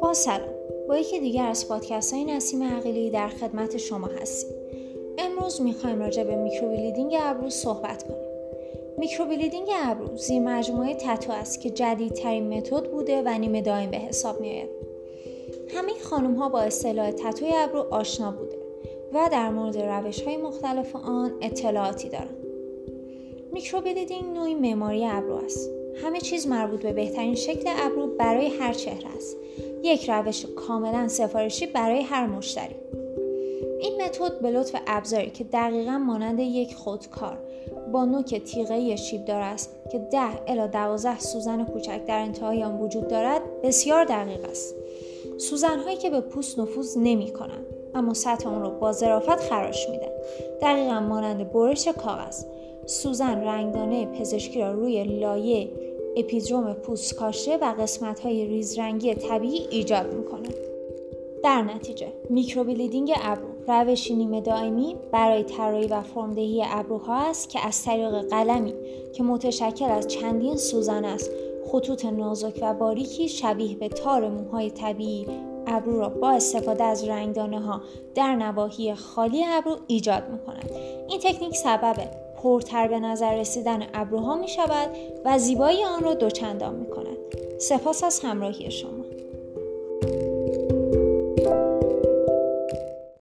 با سلام. با یکی دیگر از پادکست های نسیم عقیلی در خدمت شما هستیم. امروز می‌خوایم راجع به میکروبلیدینگ ابرو صحبت کنیم. میکروبلیدینگ ابرو زیر مجموعه تتو است که جدیدترین متد بوده و نیمه دائم به حساب میآید. همه خانم ها با اصطلاح تتوی ابرو آشنا بوده و در مورد روش های مختلف آن اطلاعاتی دارند. میکروبلیدینگ نوعی معماری ابرو است. همه چیز مربوط به بهترین شکل ابرو برای هر چهره است. یک روش کاملا سفارشی برای هر مشتری. این متد به لطف ابزاری که دقیقا مانند یک خودکار با نوک تیغه شیبدار است که 10 الی 12 سوزن کوچک در انتهای آن وجود دارد بسیار دقیق است. سوزن هایی که به پوست نفوذ نمی کنند اما سطح آن را با ظرافت خراش میدن دقیقا مانند برش کاغذ. سوزن رنگدانه پزشکی را روی لایه اپیدرم پوست کاشته و قسمت های ریزرنگی طبیعی ایجاد می‌کنه. در نتیجه microblading ابرو روشی نیمه دائمی برای طراحی و فرم‌دهی ابروها است که از طریق قلمی که متشکل از چندین سوزن است خطوط نازک و باریکی شبیه به تار موهای طبیعی ابرو را با استفاده از رنگدانه ها در نواحی خالی ابرو ایجاد می کند. این تکنیک سبب پرتر به نظر رسیدن ابروها می شود و زیبایی آن را دوچندان می کند. سپاس از همراهی شما.